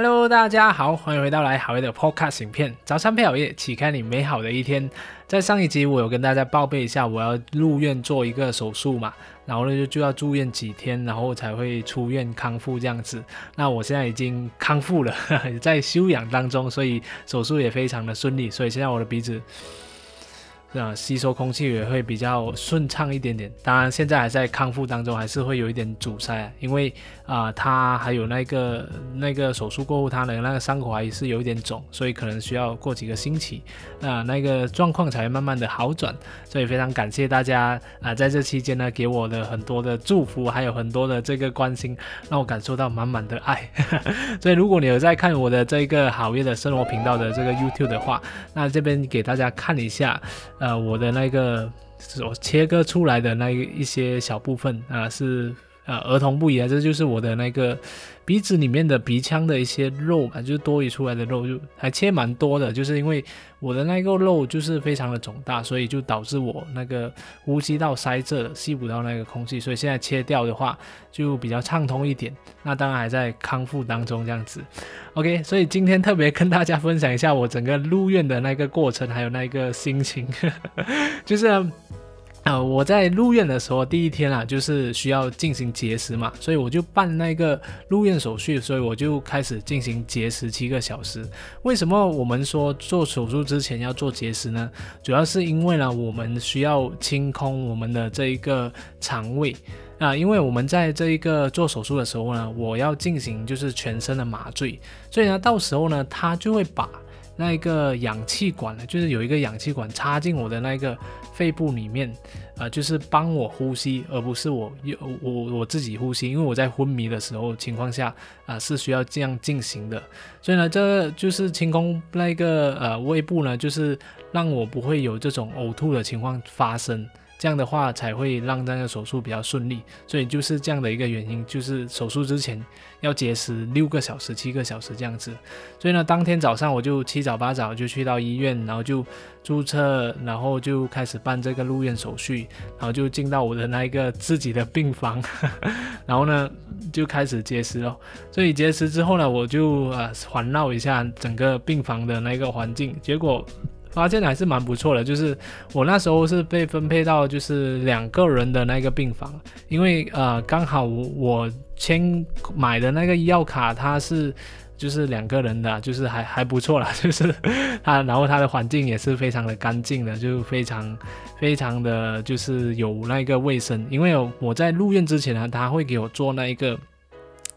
Hello，大家好，欢迎回到来好夜的 Podcast 影片。早餐配好夜，启开你美好的一天。在上一集，我有跟大家报备一下，我要入院做一个手术嘛，然后呢就就要住院几天，然后才会出院康复这样子。那我现在已经康复了，在休养当中，所以手术也非常的顺利，所以现在我的鼻子。啊，吸收空气也会比较顺畅一点点。当然，现在还在康复当中，还是会有一点阻塞，因为啊，它还有那个那个手术过后，它的那个伤口还是有一点肿，所以可能需要过几个星期，那那个状况才会慢慢的好转。所以非常感谢大家啊，在这期间呢，给我的很多的祝福，还有很多的这个关心，让我感受到满满的爱。所以如果你有在看我的这个好业的生活频道的这个 YouTube 的话，那这边给大家看一下。呃，我的那个我切割出来的那一些小部分啊，是呃儿童不宜啊，这就是我的那个鼻子里面的鼻腔的一些肉嘛，就是多余出来的肉，就还切蛮多的，就是因为我的那个肉就是非常的肿大，所以就导致我那个呼吸道塞着了，吸不到那个空气，所以现在切掉的话就比较畅通一点。那当然还在康复当中这样子。OK，所以今天特别跟大家分享一下我整个入院的那个过程，还有那个心情，就是，我在入院的时候第一天啊，就是需要进行节食嘛，所以我就办那个入院手续，所以我就开始进行节食七个小时。为什么我们说做手术之前要做节食呢？主要是因为呢，我们需要清空我们的这一个肠胃。啊，因为我们在这一个做手术的时候呢，我要进行就是全身的麻醉，所以呢，到时候呢，他就会把那一个氧气管呢，就是有一个氧气管插进我的那个肺部里面，啊，就是帮我呼吸，而不是我我我自己呼吸，因为我在昏迷的时候情况下啊是需要这样进行的，所以呢，这就是清空那个呃胃部呢，就是让我不会有这种呕吐的情况发生。这样的话才会让那个手术比较顺利，所以就是这样的一个原因，就是手术之前要节食六个小时、七个小时这样子。所以呢，当天早上我就七早八早就去到医院，然后就注册，然后就开始办这个入院手续，然后就进到我的那一个自己的病房，然后呢就开始节食了。所以节食之后呢，我就呃环绕一下整个病房的那个环境，结果。发现还是蛮不错的，就是我那时候是被分配到就是两个人的那个病房，因为呃刚好我我签买的那个医药卡它是就是两个人的，就是还还不错啦，就是它然后它的环境也是非常的干净的，就非常非常的就是有那个卫生，因为我在入院之前呢，他会给我做那一个。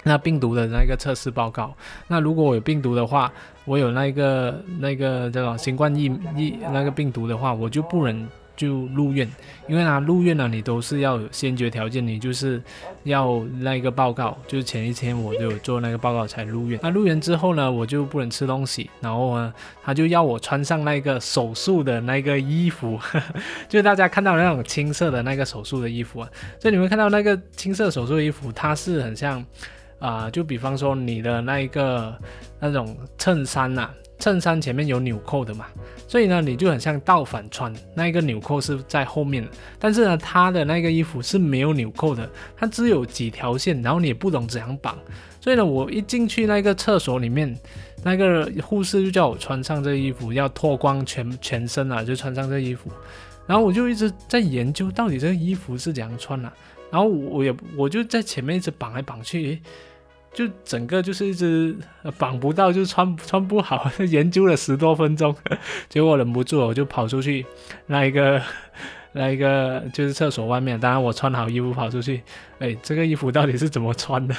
那病毒的那个测试报告，那如果我有病毒的话，我有那个那个叫做新冠疫疫那个病毒的话，我就不能就入院，因为呢入院呢你都是要有先决条件，你就是要那个报告，就是前一天我就有做那个报告才入院。那入院之后呢，我就不能吃东西，然后呢他就要我穿上那个手术的那个衣服，就是大家看到那种青色的那个手术的衣服啊，所以你会看到那个青色手术衣服，它是很像。啊，就比方说你的那一个那种衬衫呐，衬衫前面有纽扣的嘛，所以呢，你就很像倒反穿，那一个纽扣是在后面，但是呢，他的那个衣服是没有纽扣的，它只有几条线，然后你也不懂怎样绑，所以呢，我一进去那个厕所里面，那个护士就叫我穿上这衣服，要脱光全全身啊，就穿上这衣服，然后我就一直在研究到底这个衣服是怎样穿啊，然后我也我就在前面一直绑来绑去。就整个就是一直绑不到，就穿穿不好，研究了十多分钟，结果我忍不住，我就跑出去那一个 那一个就是厕所外面。当然我穿好衣服跑出去，哎，这个衣服到底是怎么穿的？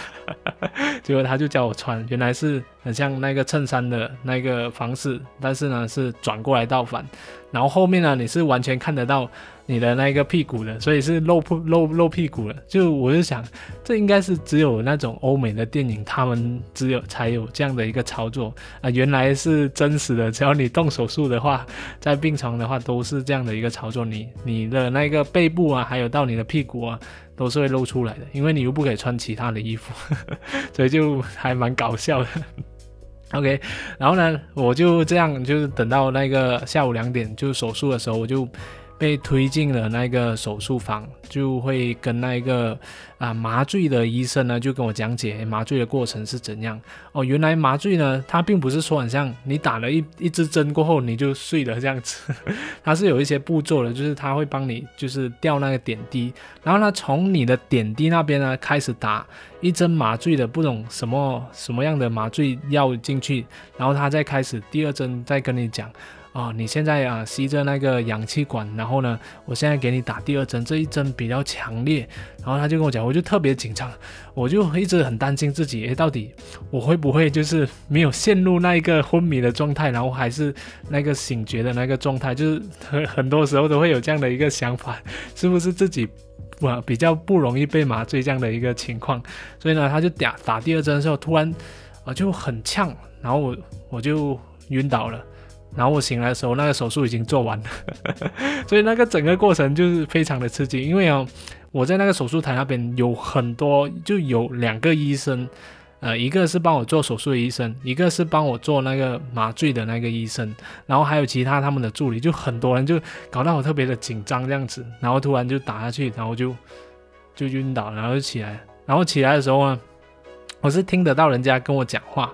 结果他就教我穿，原来是很像那个衬衫的那个方式，但是呢是转过来倒反，然后后面呢你是完全看得到。你的那个屁股的，所以是露不露露屁股了。就我就想，这应该是只有那种欧美的电影，他们只有才有这样的一个操作啊。原来是真实的，只要你动手术的话，在病床的话都是这样的一个操作。你你的那个背部啊，还有到你的屁股啊，都是会露出来的，因为你又不可以穿其他的衣服，所以就还蛮搞笑的。OK，然后呢，我就这样就是等到那个下午两点就是手术的时候，我就。被推进了那个手术房，就会跟那个啊麻醉的医生呢，就跟我讲解麻醉的过程是怎样。哦，原来麻醉呢，它并不是说很像你打了一一支针过后你就睡了这样子，它是有一些步骤的，就是它会帮你就是吊那个点滴，然后呢从你的点滴那边呢开始打一针麻醉的不懂什么什么样的麻醉药进去，然后他再开始第二针再跟你讲。啊，你现在啊吸着那个氧气管，然后呢，我现在给你打第二针，这一针比较强烈，然后他就跟我讲，我就特别紧张，我就一直很担心自己，诶，到底我会不会就是没有陷入那一个昏迷的状态，然后还是那个醒觉的那个状态，就是很很多时候都会有这样的一个想法，是不是自己啊比较不容易被麻醉这样的一个情况，所以呢，他就打打第二针的时候，突然啊就很呛，然后我我就晕倒了。然后我醒来的时候，那个手术已经做完了，所以那个整个过程就是非常的刺激。因为啊，我在那个手术台那边有很多，就有两个医生，呃，一个是帮我做手术的医生，一个是帮我做那个麻醉的那个医生，然后还有其他他们的助理，就很多人就搞到我特别的紧张这样子。然后突然就打下去，然后就就晕倒，然后就起来，然后起来的时候呢，我是听得到人家跟我讲话。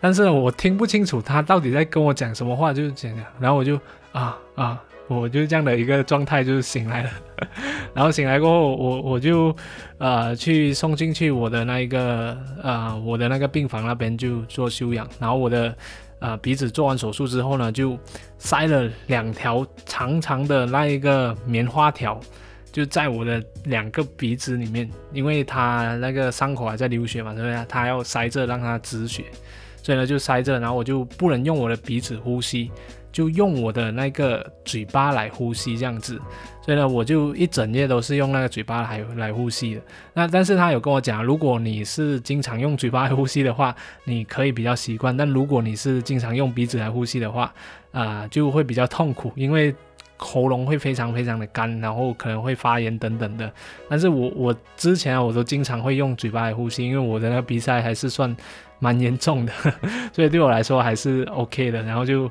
但是我听不清楚他到底在跟我讲什么话，就是讲讲，然后我就啊啊，我就这样的一个状态，就是醒来了。然后醒来过后，我我就呃去送进去我的那一个呃我的那个病房那边就做休养。然后我的呃鼻子做完手术之后呢，就塞了两条长长的那一个棉花条，就在我的两个鼻子里面，因为他那个伤口还在流血嘛，对不对？他要塞着让它止血。所以呢，就塞着，然后我就不能用我的鼻子呼吸，就用我的那个嘴巴来呼吸这样子。所以呢，我就一整夜都是用那个嘴巴来来呼吸的。那但是他有跟我讲，如果你是经常用嘴巴来呼吸的话，你可以比较习惯；但如果你是经常用鼻子来呼吸的话，啊，就会比较痛苦，因为喉咙会非常非常的干，然后可能会发炎等等的。但是我我之前啊，我都经常会用嘴巴来呼吸，因为我的那个鼻塞还是算。蛮严重的，所以对我来说还是 OK 的。然后就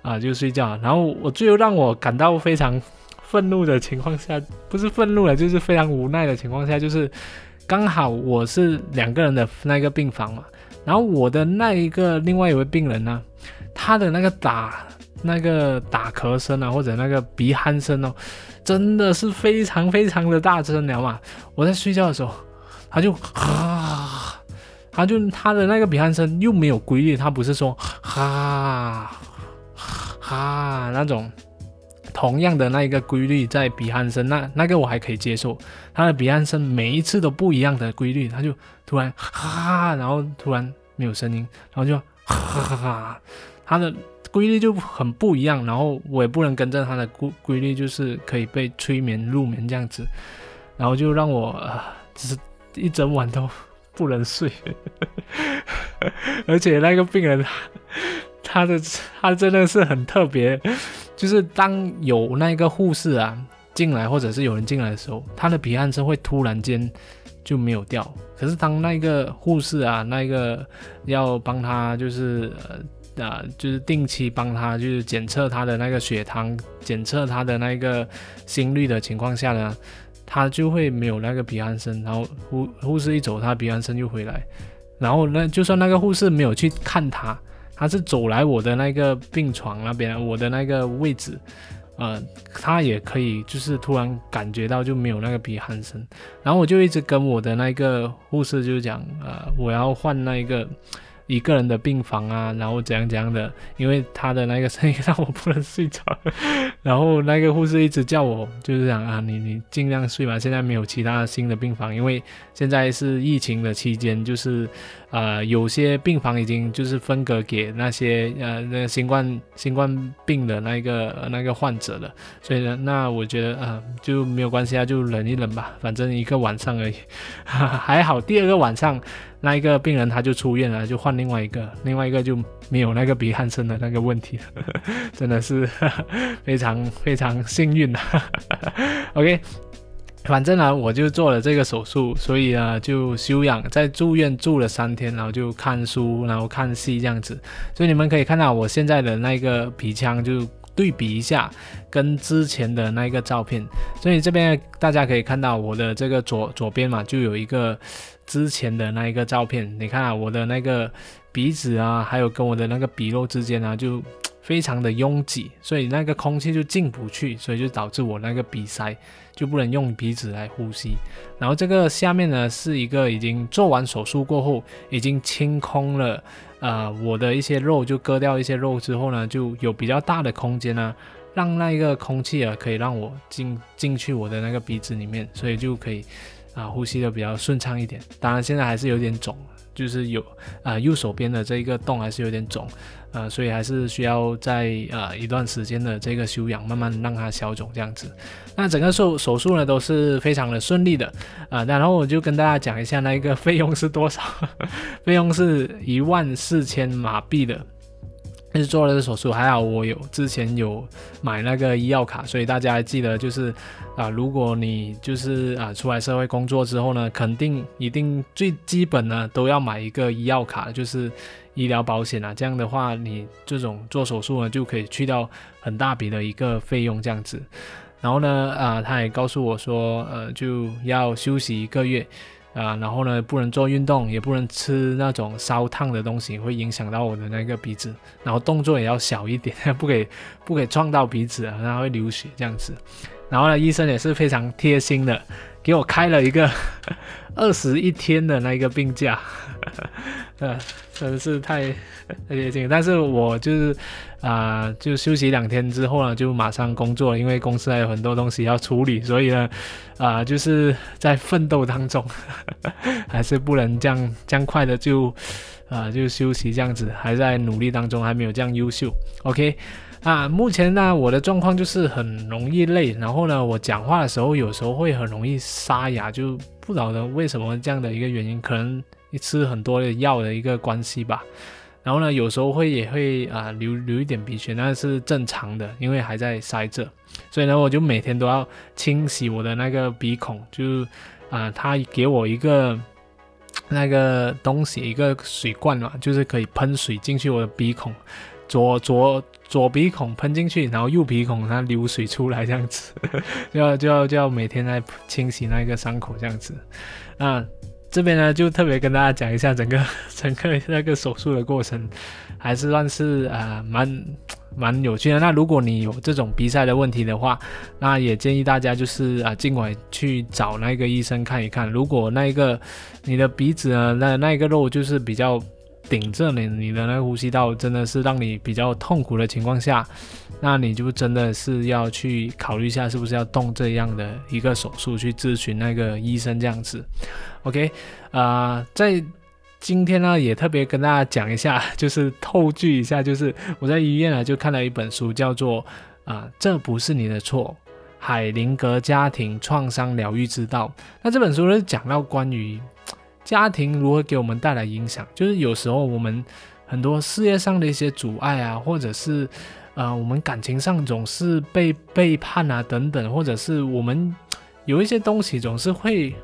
啊就睡觉。然后我最后让我感到非常愤怒的情况下，不是愤怒了，就是非常无奈的情况下，就是刚好我是两个人的那个病房嘛。然后我的那一个另外一位病人呢，他的那个打那个打咳声啊，或者那个鼻鼾声哦，真的是非常非常的大声了嘛。我在睡觉的时候，他就啊。他就他的那个鼻鼾声又没有规律，他不是说 哈哈那种同样的那一个规律在鼻鼾声，那那个我还可以接受。他的鼻鼾声每一次都不一样的规律，他就突然 哈，然后突然没有声音，然后就哈哈哈，他的规律就很不一样。然后我也不能跟着他的规规律，就是可以被催眠入眠这样子，然后就让我只是一整晚都。不能睡，而且那个病人，他的他真的是很特别，就是当有那个护士啊进来，或者是有人进来的时候，他的鼻鼾声会突然间就没有掉。可是当那个护士啊，那个要帮他就是呃啊，就是定期帮他就是检测他的那个血糖，检测他的那个心率的情况下呢。他就会没有那个鼻鼾声，然后护护士一走，他鼻鼾声就回来。然后那就算那个护士没有去看他，他是走来我的那个病床那边，我的那个位置，呃，他也可以就是突然感觉到就没有那个鼻鼾声。然后我就一直跟我的那个护士就讲，呃，我要换那一个。一个人的病房啊，然后怎样怎样的，因为他的那个 声音让我不能睡着，然后那个护士一直叫我，就是讲啊，你你尽量睡吧，现在没有其他新的病房，因为现在是疫情的期间，就是呃有些病房已经就是分隔给那些呃那个新冠新冠病的那个那个患者了，所以呢，那我觉得呃就没有关系啊，就忍一忍吧，反正一个晚上而已，还好，第二个晚上。那一个病人他就出院了，就换另外一个，另外一个就没有那个鼻鼾声的那个问题了，真的是 非常非常幸运的。OK，反正呢我就做了这个手术，所以呢就休养，在住院住了三天，然后就看书，然后看戏这样子。所以你们可以看到我现在的那个鼻腔就对比一下跟之前的那个照片。所以这边大家可以看到我的这个左左边嘛，就有一个之前的那一个照片。你看啊，我的那个鼻子啊，还有跟我的那个鼻肉之间啊，就。非常的拥挤，所以那个空气就进不去，所以就导致我那个鼻塞就不能用鼻子来呼吸。然后这个下面呢是一个已经做完手术过后，已经清空了，呃，我的一些肉就割掉一些肉之后呢，就有比较大的空间呢，让那一个空气啊可以让我进进去我的那个鼻子里面，所以就可以啊呼吸的比较顺畅一点。当然现在还是有点肿，就是有啊右手边的这一个洞还是有点肿。呃，所以还是需要在呃一段时间的这个休养，慢慢让它消肿这样子。那整个手手术呢都是非常的顺利的啊。然后我就跟大家讲一下那个费用是多少，费用是一万四千马币的。是做了这手术，还好我有之前有买那个医药卡，所以大家记得就是啊，如果你就是啊出来社会工作之后呢，肯定一定最基本呢都要买一个医药卡，就是医疗保险啊。这样的话，你这种做手术呢就可以去掉很大笔的一个费用这样子。然后呢啊，他也告诉我说，呃，就要休息一个月。啊，然后呢，不能做运动，也不能吃那种烧烫的东西，会影响到我的那个鼻子。然后动作也要小一点，不给不给撞到鼻子，然后会流血这样子。然后呢，医生也是非常贴心的，给我开了一个二十一天的那个病假。呃，真是太 太贴心。但是我就是啊，就休息两天之后呢，就马上工作，因为公司还有很多东西要处理，所以呢。啊，就是在奋斗当中，还是不能这样这样快的就，啊，就休息这样子，还在努力当中，还没有这样优秀。OK，啊，目前呢，我的状况就是很容易累，然后呢，我讲话的时候有时候会很容易沙哑，就不晓得为什么这样的一个原因，可能吃很多的药的一个关系吧。然后呢，有时候会也会啊流流一点鼻血，那是正常的，因为还在塞着，所以呢，我就每天都要清洗我的那个鼻孔，就啊，他给我一个那个东西，一个水罐嘛，就是可以喷水进去我的鼻孔，左左左鼻孔喷进去，然后右鼻孔它流水出来这样子，就要就要就要每天来清洗那个伤口这样子，啊。这边呢，就特别跟大家讲一下整个 整个那个手术的过程，还是算是啊蛮蛮有趣的。那如果你有这种鼻塞的问题的话，那也建议大家就是啊尽快去找那个医生看一看。如果那一个你的鼻子呢，那那一个肉就是比较。顶着你你的那个呼吸道，真的是让你比较痛苦的情况下，那你就真的是要去考虑一下，是不是要动这样的一个手术，去咨询那个医生这样子。OK，啊，在今天呢，也特别跟大家讲一下，就是透剧一下，就是我在医院啊，就看了一本书，叫做啊，这不是你的错，海灵格家庭创伤疗愈之道。那这本书是讲到关于。家庭如何给我们带来影响？就是有时候我们很多事业上的一些阻碍啊，或者是呃，我们感情上总是被背叛啊等等，或者是我们有一些东西总是会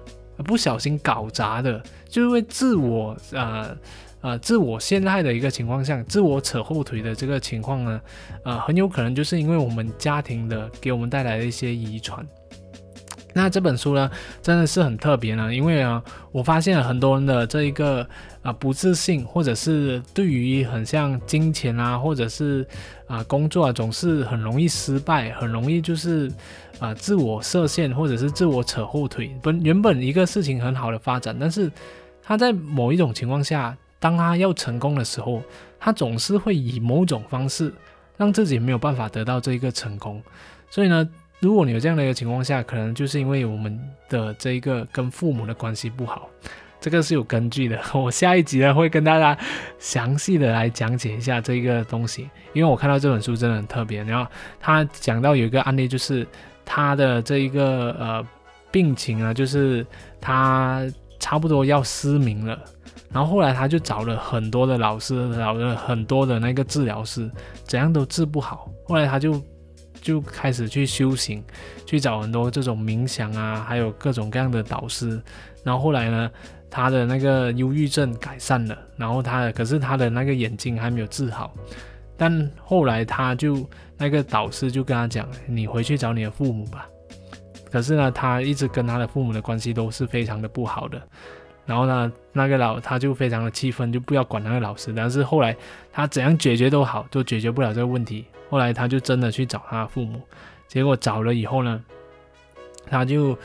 不小心搞砸的，就是为自我呃呃自我陷害的一个情况下，自我扯后腿的这个情况呢，呃，很有可能就是因为我们家庭的给我们带来的一些遗传。那这本书呢，真的是很特别呢，因为啊，我发现了很多人的这一个啊不自信，或者是对于很像金钱啊，或者是啊工作啊，总是很容易失败，很容易就是啊自我设限，或者是自我扯后腿。本原本一个事情很好的发展，但是他在某一种情况下，当他要成功的时候，他总是会以某种方式让自己没有办法得到这一个成功，所以呢。如果你有这样的一个情况下，可能就是因为我们的这一个跟父母的关系不好，这个是有根据的。我下一集呢会跟大家详细的来讲解一下这一个东西，因为我看到这本书真的很特别。然后他讲到有一个案例，就是他的这一个呃病情啊，就是他差不多要失明了，然后后来他就找了很多的老师，找了很多的那个治疗师，怎样都治不好。后来他就。就开始去修行，去找很多这种冥想啊，还有各种各样的导师。然后后来呢，他的那个忧郁症改善了，然后他可是他的那个眼睛还没有治好。但后来他就那个导师就跟他讲：“你回去找你的父母吧。”可是呢，他一直跟他的父母的关系都是非常的不好的。然后呢，那个老他就非常的气愤，就不要管那个老师。但是后来他怎样解决都好，都解决不了这个问题。后来他就真的去找他父母，结果找了以后呢，他就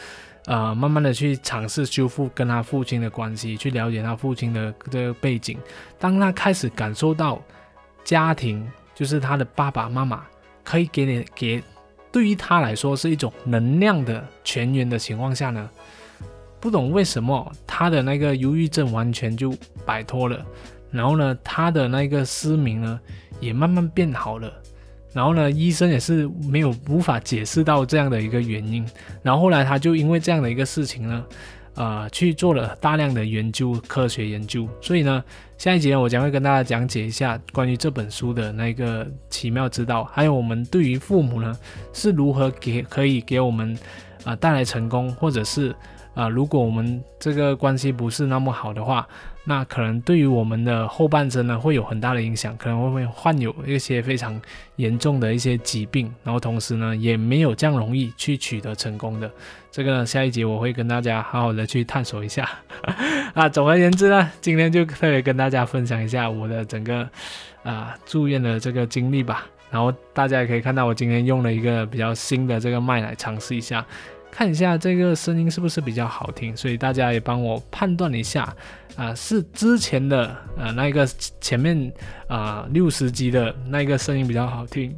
呃慢慢的去尝试修复跟他父亲的关系，去了解他父亲的这个背景。当他开始感受到家庭就是他的爸爸妈妈可以给你给对于他来说是一种能量的泉源的情况下呢。不懂为什么他的那个忧郁症完全就摆脱了，然后呢，他的那个失明呢也慢慢变好了，然后呢，医生也是没有无法解释到这样的一个原因，然后后来他就因为这样的一个事情呢，呃，去做了大量的研究，科学研究，所以呢，下一节，我将会跟大家讲解一下关于这本书的那个奇妙之道，还有我们对于父母呢是如何给可以给我们啊带来成功，或者是。啊，如果我们这个关系不是那么好的话，那可能对于我们的后半生呢会有很大的影响，可能会会患有一些非常严重的一些疾病，然后同时呢也没有这样容易去取得成功的。这个下一节我会跟大家好好的去探索一下。啊，总而言之呢，今天就特别跟大家分享一下我的整个啊住院的这个经历吧。然后大家也可以看到我今天用了一个比较新的这个麦来尝试一下。看一下这个声音是不是比较好听，所以大家也帮我判断一下，啊，是之前的呃那个前面啊六十级的那个声音比较好听，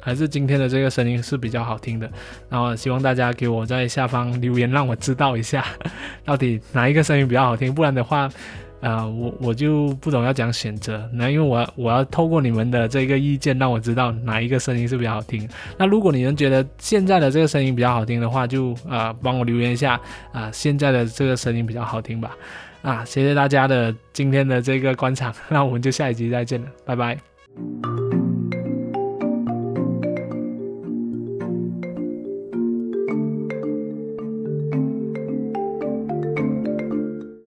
还是今天的这个声音是比较好听的？然后希望大家给我在下方留言，让我知道一下，到底哪一个声音比较好听，不然的话。啊，我我就不懂要讲选择，那因为我我要透过你们的这个意见，让我知道哪一个声音是比较好听。那如果你们觉得现在的这个声音比较好听的话，就啊帮我留言一下啊，现在的这个声音比较好听吧。啊，谢谢大家的今天的这个观赏，那我们就下一集再见了，拜拜。